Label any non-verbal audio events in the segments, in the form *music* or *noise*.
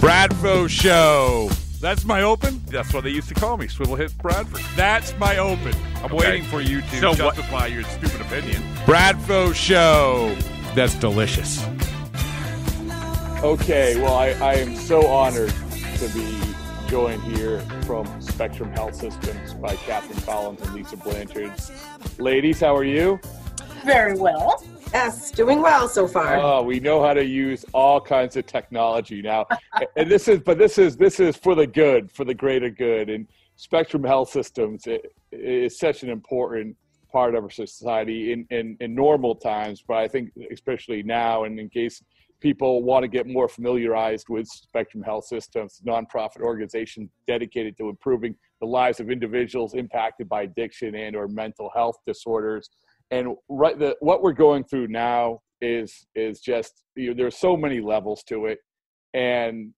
Bradfo Show. That's my open. That's what they used to call me, Swivel Hit Bradford. That's my open. I'm Okay. waiting for you to So what- justify your stupid opinion. Bradfo Show. That's delicious. Okay, well, I, I am so honored to be joined here from Spectrum Health Systems by Catherine Collins and Lisa Blanchard. Ladies, how are you? Very well. Yes, doing well so far. Oh, we know how to use all kinds of technology now, *laughs* and this is, but this is this is for the good, for the greater good. And Spectrum Health Systems i- is such an important part of our society in, in in normal times, but I think especially now, and in case people want to get more familiarized with Spectrum Health Systems, nonprofit organization dedicated to improving the lives of individuals impacted by addiction and or mental health disorders. And right the what we're going through now is is just you know, there's so many levels to it. And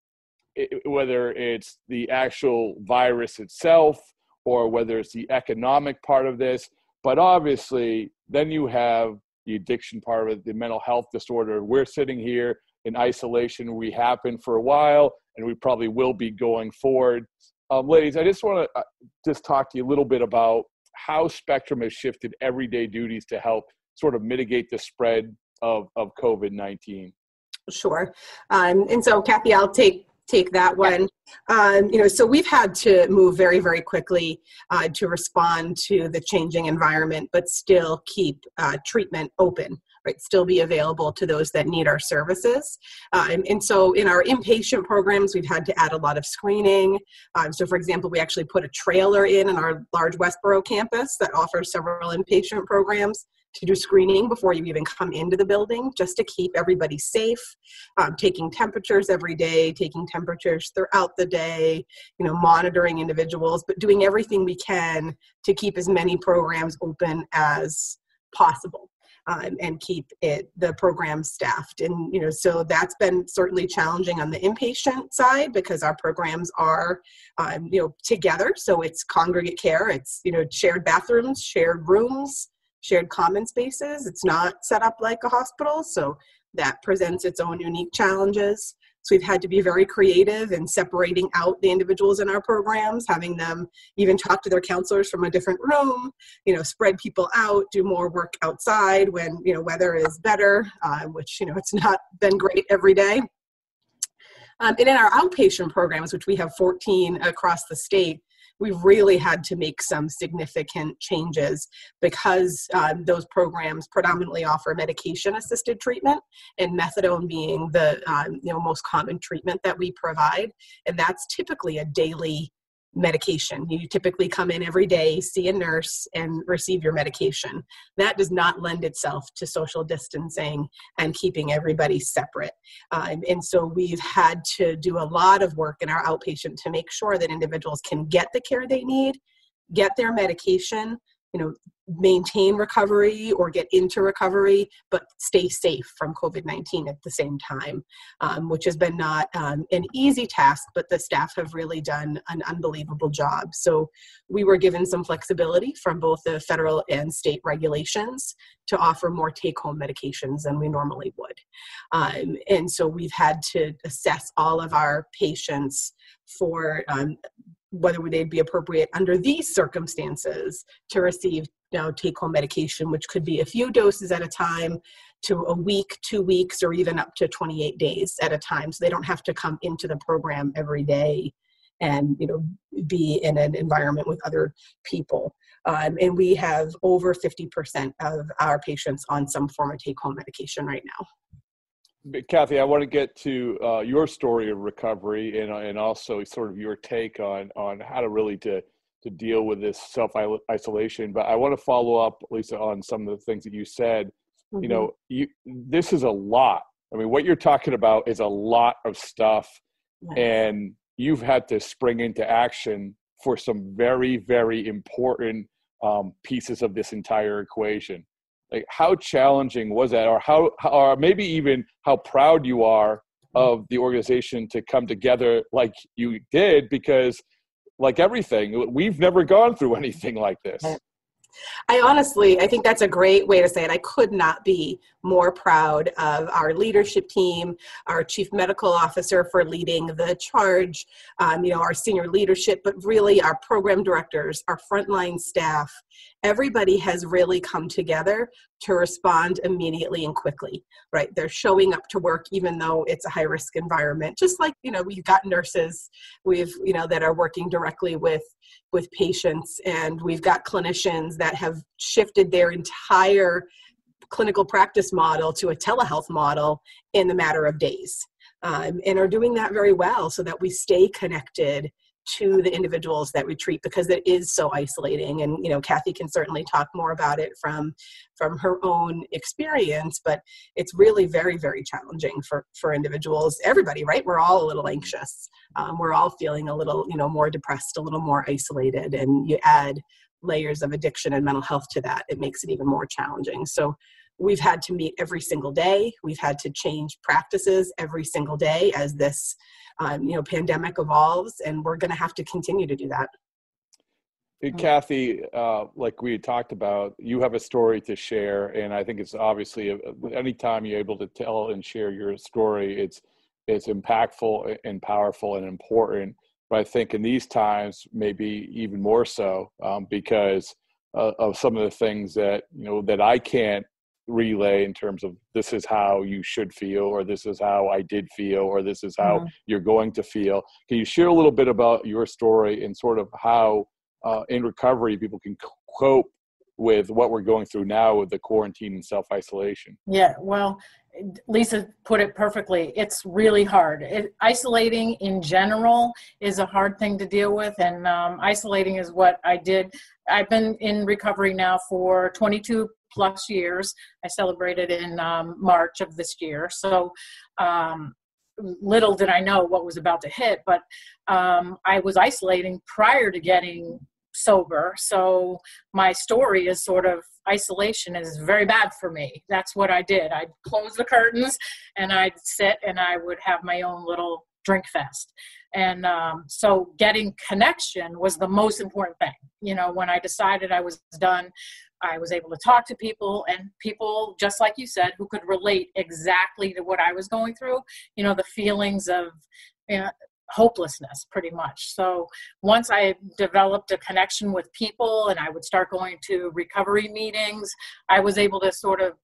it, whether it's the actual virus itself or whether it's the economic part of this but obviously then you have the addiction part of it the mental health disorder we're sitting here in isolation we have been for a while and we probably will be going forward um, ladies i just want to uh, just talk to you a little bit about how Spectrum has shifted everyday duties to help sort of mitigate the spread of, of COVID 19. Sure. Um, and so, Kathy, I'll take take that one. Um, you know, so we've had to move very, very quickly uh, to respond to the changing environment, but still keep uh, treatment open. Right, still be available to those that need our services. Um, and so, in our inpatient programs, we've had to add a lot of screening. Um, so, for example, we actually put a trailer in in our large Westboro campus that offers several inpatient programs to do screening before you even come into the building, just to keep everybody safe um, taking temperatures every day, taking temperatures throughout the day, you know, monitoring individuals, but doing everything we can to keep as many programs open as possible. Um, and keep it the program staffed and you know so that's been certainly challenging on the inpatient side because our programs are um, you know together so it's congregate care it's you know shared bathrooms shared rooms shared common spaces it's not set up like a hospital so that presents its own unique challenges. So we've had to be very creative in separating out the individuals in our programs, having them even talk to their counselors from a different room, you know, spread people out, do more work outside when, you know, weather is better, uh, which, you know, it's not been great every day. Um, and in our outpatient programs, which we have 14 across the state, we've really had to make some significant changes because um, those programs predominantly offer medication assisted treatment and methadone being the um, you know most common treatment that we provide. And that's typically a daily medication. You typically come in every day see a nurse and receive your medication. That does not lend itself to social distancing and keeping everybody separate. Um, and so we've had to do a lot of work in our outpatient to make sure that individuals can get the care they need get their medication you know maintain recovery or get into recovery but stay safe from covid-19 at the same time um, which has been not um, an easy task but the staff have really done an unbelievable job. So we were given some flexibility from both the federal and state regulations to offer more take-home medications than we normally would. Um, and so we've had to assess all of our patients for um, whether they'd be appropriate under these circumstances to receive you know, take home medication, which could be a few doses at a time to a week, two weeks, or even up to 28 days at a time. So they don't have to come into the program every day and you know be in an environment with other people. Um, and we have over 50% of our patients on some form of take home medication right now. Kathy, I want to get to uh, your story of recovery and, and also sort of your take on, on how to really to, to deal with this self isolation. But I want to follow up, Lisa, on some of the things that you said. Mm-hmm. You know, you this is a lot. I mean, what you're talking about is a lot of stuff, yes. and you've had to spring into action for some very, very important um, pieces of this entire equation. Like, how challenging was that, or how, or maybe even how proud you are of the organization to come together like you did? Because, like everything, we've never gone through *laughs* anything like this. I honestly, I think that's a great way to say it. I could not be more proud of our leadership team, our chief medical officer for leading the charge, um, you know, our senior leadership, but really our program directors, our frontline staff. Everybody has really come together to respond immediately and quickly, right? They're showing up to work even though it's a high risk environment. Just like, you know, we've got nurses, we've, you know, that are working directly with with patients and we've got clinicians that have shifted their entire clinical practice model to a telehealth model in the matter of days um, and are doing that very well so that we stay connected to the individuals that we treat because it is so isolating. And you know kathy can certainly talk more about it from from her own experience but it's really very very challenging for for individuals. Everybody right? We're all a little anxious. Um, we're all feeling a little you know more depressed a little more isolated. And you add layers of addiction and mental health to that it makes it even more challenging. So we've had to meet every single day. We've had to change practices every single day as this um, you know pandemic evolves and we're going to have to continue to do that. Hey, kathy uh, like we talked about you have a story to share and i think it's obviously uh, anytime you're able to tell and share your story it's it's impactful and powerful and important. But i think in these times maybe even more so um, because uh, of some of the things that you know that i can't relay in terms of this is how you should feel or this is how i did feel or this is how mm-hmm. you're going to feel. Can you share a little bit about your story and sort of how uh, in recovery people can cope with what we're going through now with the quarantine and self-isolation? Yeah well lisa put it perfectly. It's really hard. It, isolating in general is a hard thing to deal with and um, isolating is what i did. I've been in recovery now for 22 plus years. I celebrated in um, March of this year. So um, little did I know what was about to hit, but um, I was isolating prior to getting sober. So my story is sort of isolation is very bad for me. That's what I did. I'd close the curtains and I'd sit and I would have my own little drink fest. And um, so getting connection was the most important thing. You know, when I decided I was done I was able to talk to people and people, just like you said, who could relate exactly to what I was going through, you know, the feelings of you know, hopelessness pretty much. So once I developed a connection with people and I would start going to recovery meetings, I was able to sort of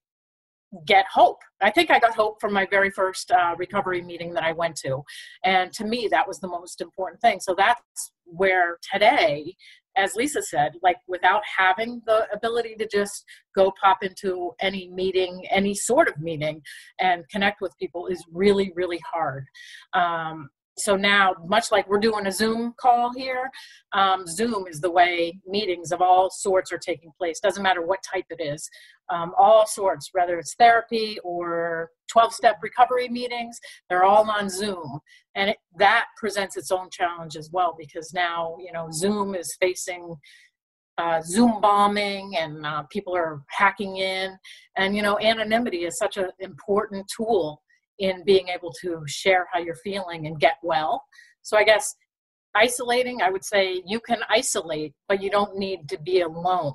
get hope. I think I got hope from my very first uh, recovery meeting that I went to. And to me, that was the most important thing. So that's where today as Lisa said, like without having the ability to just go pop into any meeting, any sort of meeting, and connect with people is really, really hard. Um, so now much like we're doing a zoom call here um, zoom is the way meetings of all sorts are taking place. Doesn't matter what type it is. Um, all sorts whether it's therapy or 12-step recovery meetings they're all on zoom. And it, that presents its own challenge as well because now you know zoom is facing uh, Zoom bombing and uh, people are hacking in. And, you know, anonymity is such an important tool in being able to share how you're feeling and get well. So I guess isolating, I would say you can isolate, but you don't need to be alone.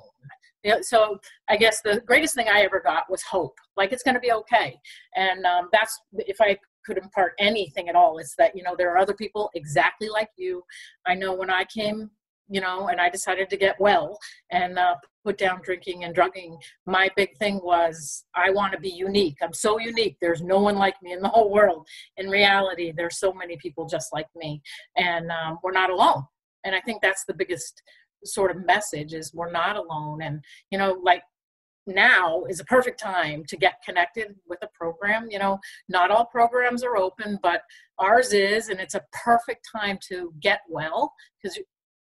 So I guess the greatest thing I ever got was hope. Like it's going to be okay, and um, that's if I could impart anything at all, it's that you know there are other people exactly like you. I know when I came you know, and I decided to get well and uh, put down drinking and drugging. My big thing was I want to be unique. I'm so unique. There's no one like me in the whole world. In reality, there's so many people just like me, and um, we're not alone. And I think that's the biggest sort of message is we're not alone. And you know, like now is a perfect time to get connected with a program. You know, not all programs are open, but ours is, and it's a perfect time to get well because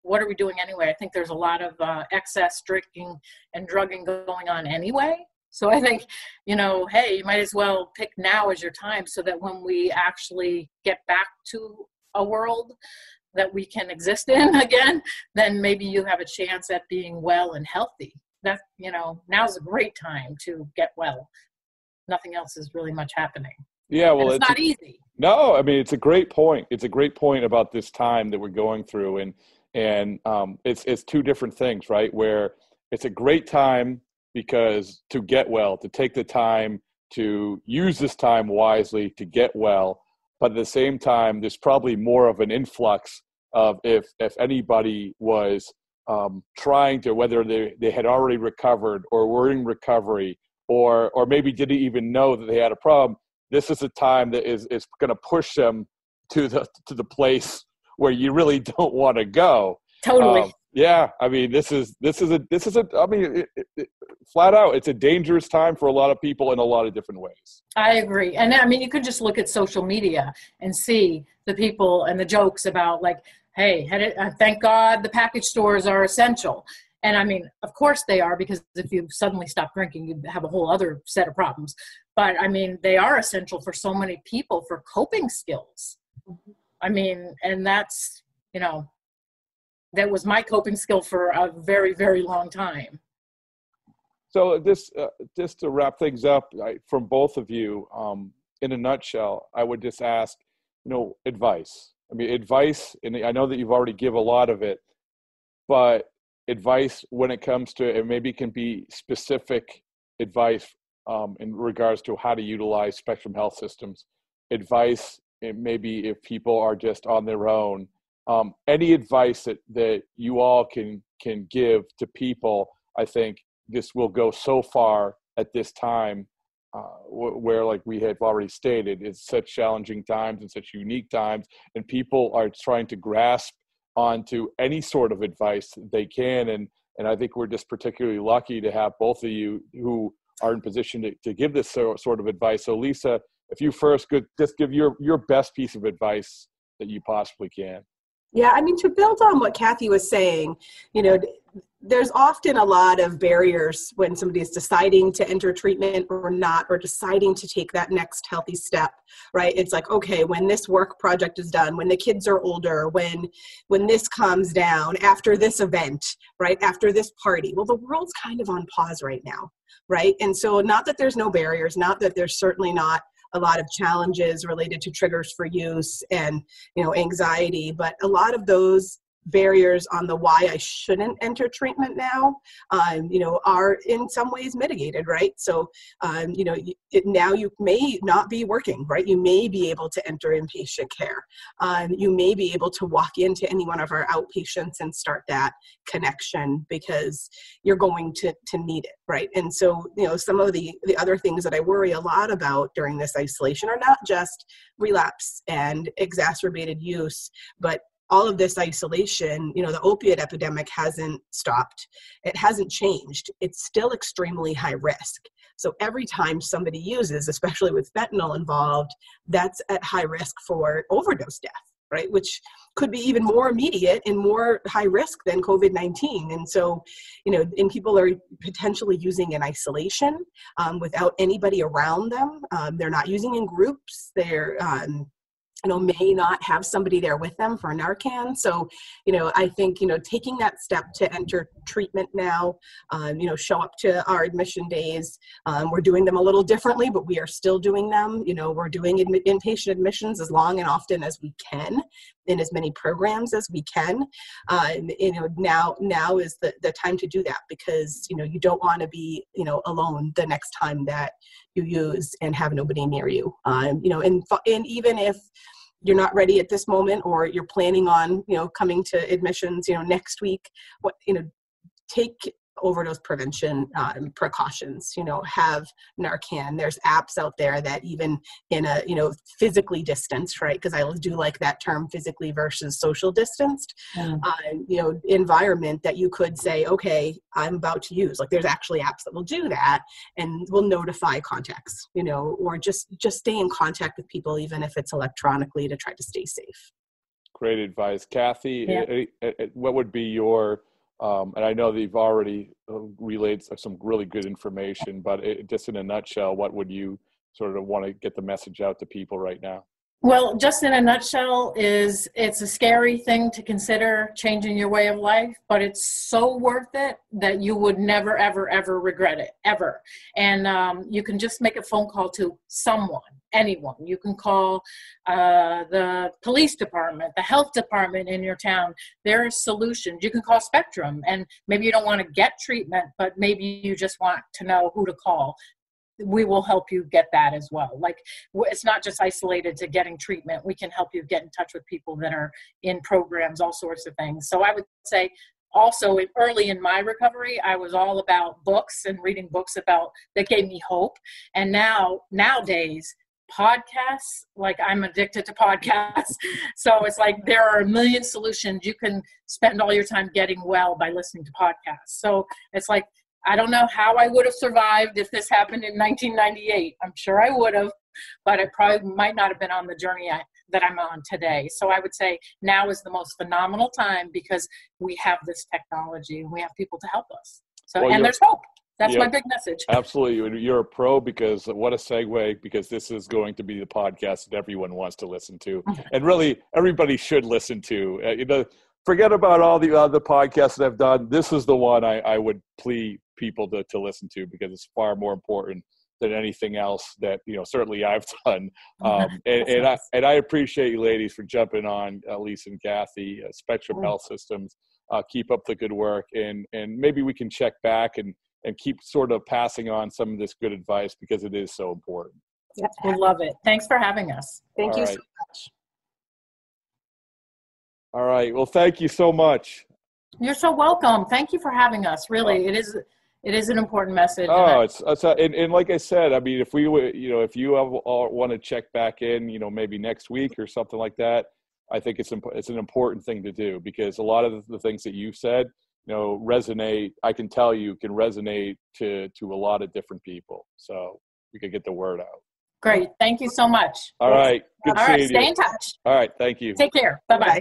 what are we doing anyway? I think there's a lot of uh, excess drinking and drugging going on anyway. So I think, you know, hey, you might as well pick now as your time so that when we actually get back to a world that we can exist in *laughs* again, then maybe you have a chance at being well and healthy. That, you know, now's a great time to get well. Nothing else is really much happening. Yeah, well, it's, it's not a, easy. No, I mean it's a great point. It's a great point about this time that we're going through, and and um, it's it's two different things, right? Where it's a great time because to get well, to take the time to use this time wisely to get well, but at the same time, there's probably more of an influx of if if anybody was um, trying to whether they, they had already recovered or were in recovery or or maybe didn't even know that they had a problem this is a time that is is going to push them to the to the place where you really *laughs* don't want to go. Totally. Um, yeah i mean this is this is a this is a i mean it, it, it, flat out it's a dangerous time for a lot of people in a lot of different ways. I agree. And i mean you could just look at social media and see the people and the jokes about like hey it, uh, thank god the package stores are essential. And i mean of course they are because if you suddenly stop drinking you have a whole other set of problems. But i mean they are essential for so many people for coping skills i mean and that's you know that was my coping skill for a very very long time. So this uh, just to wrap things up I, from both of you um, in a nutshell i would just ask you know advice. I mean advice and i know that you've already give a lot of it but advice when it comes to it maybe can be specific advice um, in regards to how to utilize spectrum health systems. Advice maybe if people are just on their own um, any advice that, that you all can can give to people i think this will go so far at this time uh, where like we have already stated it's such challenging times and such unique times and people are trying to grasp onto any sort of advice they can and and i think we're just particularly lucky to have both of you who are in position to, to give this sort of advice. So lisa if you first could just give your your best piece of advice that you possibly can. Yeah i mean to build on what kathy was saying you know there's often a lot of barriers when somebody is deciding to enter treatment or not or deciding to take that next healthy step right? It's like okay when this work project is done when the kids are older when when this calms down after this event right? After this party. Well the world's kind of on pause right now right? And so not that there's no barriers not that there's certainly not a lot of challenges related to triggers for use and you know anxiety but a lot of those barriers on the why I shouldn't enter treatment now, um, you know, are in some ways mitigated, right? So, um, you know, it, now you may not be working, right? You may be able to enter inpatient care. Um, you may be able to walk into any one of our outpatients and start that connection because you're going to, to need it, right? And so, you know, some of the, the other things that I worry a lot about during this isolation are not just relapse and exacerbated use, but all of this isolation, you know, the opiate epidemic hasn't stopped. It hasn't changed. It's still extremely high risk. So every time somebody uses, especially with fentanyl involved, that's at high risk for overdose death, right? Which could be even more immediate and more high risk than COVID 19. And so, you know, and people are potentially using in isolation um, without anybody around them. Um, they're not using in groups. They're, um, you know may not have somebody there with them for narcan. So you know i think you know taking that step to enter treatment now um, you know show up to our admission days um, we're doing them a little differently but we are still doing them. You know we're doing inpatient admissions as long and often as we can in as many programs as we can um, you know now now is the, the time to do that because you know you don't want to be you know alone the next time that you use and have nobody near you. Um, you know and, and even if you're not ready at this moment or you're planning on you know coming to admissions you know next week what you know take overdose prevention um, precautions you know have narcan there's apps out there that even in a you know physically distanced right because i do like that term physically versus social distanced mm. uh, you know environment that you could say okay i'm about to use like there's actually apps that will do that and will notify contacts you know or just just stay in contact with people even if it's electronically to try to stay safe great advice, Kathy. Yeah. What would be your um, and I know that you've already uh, relayed some really good information, but it, just in a nutshell, what would you sort of want to get the message out to people right now? Well, just in a nutshell, is it's a scary thing to consider changing your way of life, but it's so worth it that you would never, ever, ever regret it, ever. And um, you can just make a phone call to someone, anyone. You can call uh, the police department, the health department in your town. There are solutions. You can call Spectrum, and maybe you don't want to get treatment, but maybe you just want to know who to call we will help you get that as well. Like it's not just isolated to getting treatment. We can help you get in touch with people that are in programs, all sorts of things. So I would say also early in my recovery, I was all about books and reading books about that gave me hope. And now nowadays podcasts like i'm addicted to podcasts *laughs* so it's like there are a million solutions you can spend all your time getting well by listening to podcasts so it's like I don't know how I would have survived if this happened in 1998. I'm sure I would have, but I probably might not have been on the journey I, that I'm on today. So I would say now is the most phenomenal time because we have this technology and we have people to help us. So Well, and there's hope. That's Yeah. my big message. Absolutely, you're a pro because what a segue because this is going to be the podcast that everyone wants to listen to, *laughs* and really everybody should listen to. Uh, you know, forget about all the other podcasts that I've done. This is the one I, I would plea people to, to listen to because it's far more important than anything else that you know certainly I've *laughs* done. Um, *laughs* and, and I and I appreciate you ladies for jumping on, uh, Lisa and Kathy, uh, Spectrum Mm. Health Systems. Uh, keep up the good work, and and maybe we can check back and and keep sort of passing on some of this good advice because it is so important. We love it. Thanks for having us. Thank All you right. so much. All right. Well, thank you so much. You're so welcome. Thank you for having us. Really, it is it is an important message. and Oh, it's, it's uh, and, and like I said, I mean, if we would, you know, if you have, uh, want to check back in, you know, maybe next week or something like that, I think it's imp- it's an important thing to do because a lot of the, things that you said, you know, resonate. I can tell you can resonate to to a lot of different people. So we could get the word out. great. Thank you so much. All right. Good All right. Stay you. in touch. All right. Thank you. Take care. Bye bye.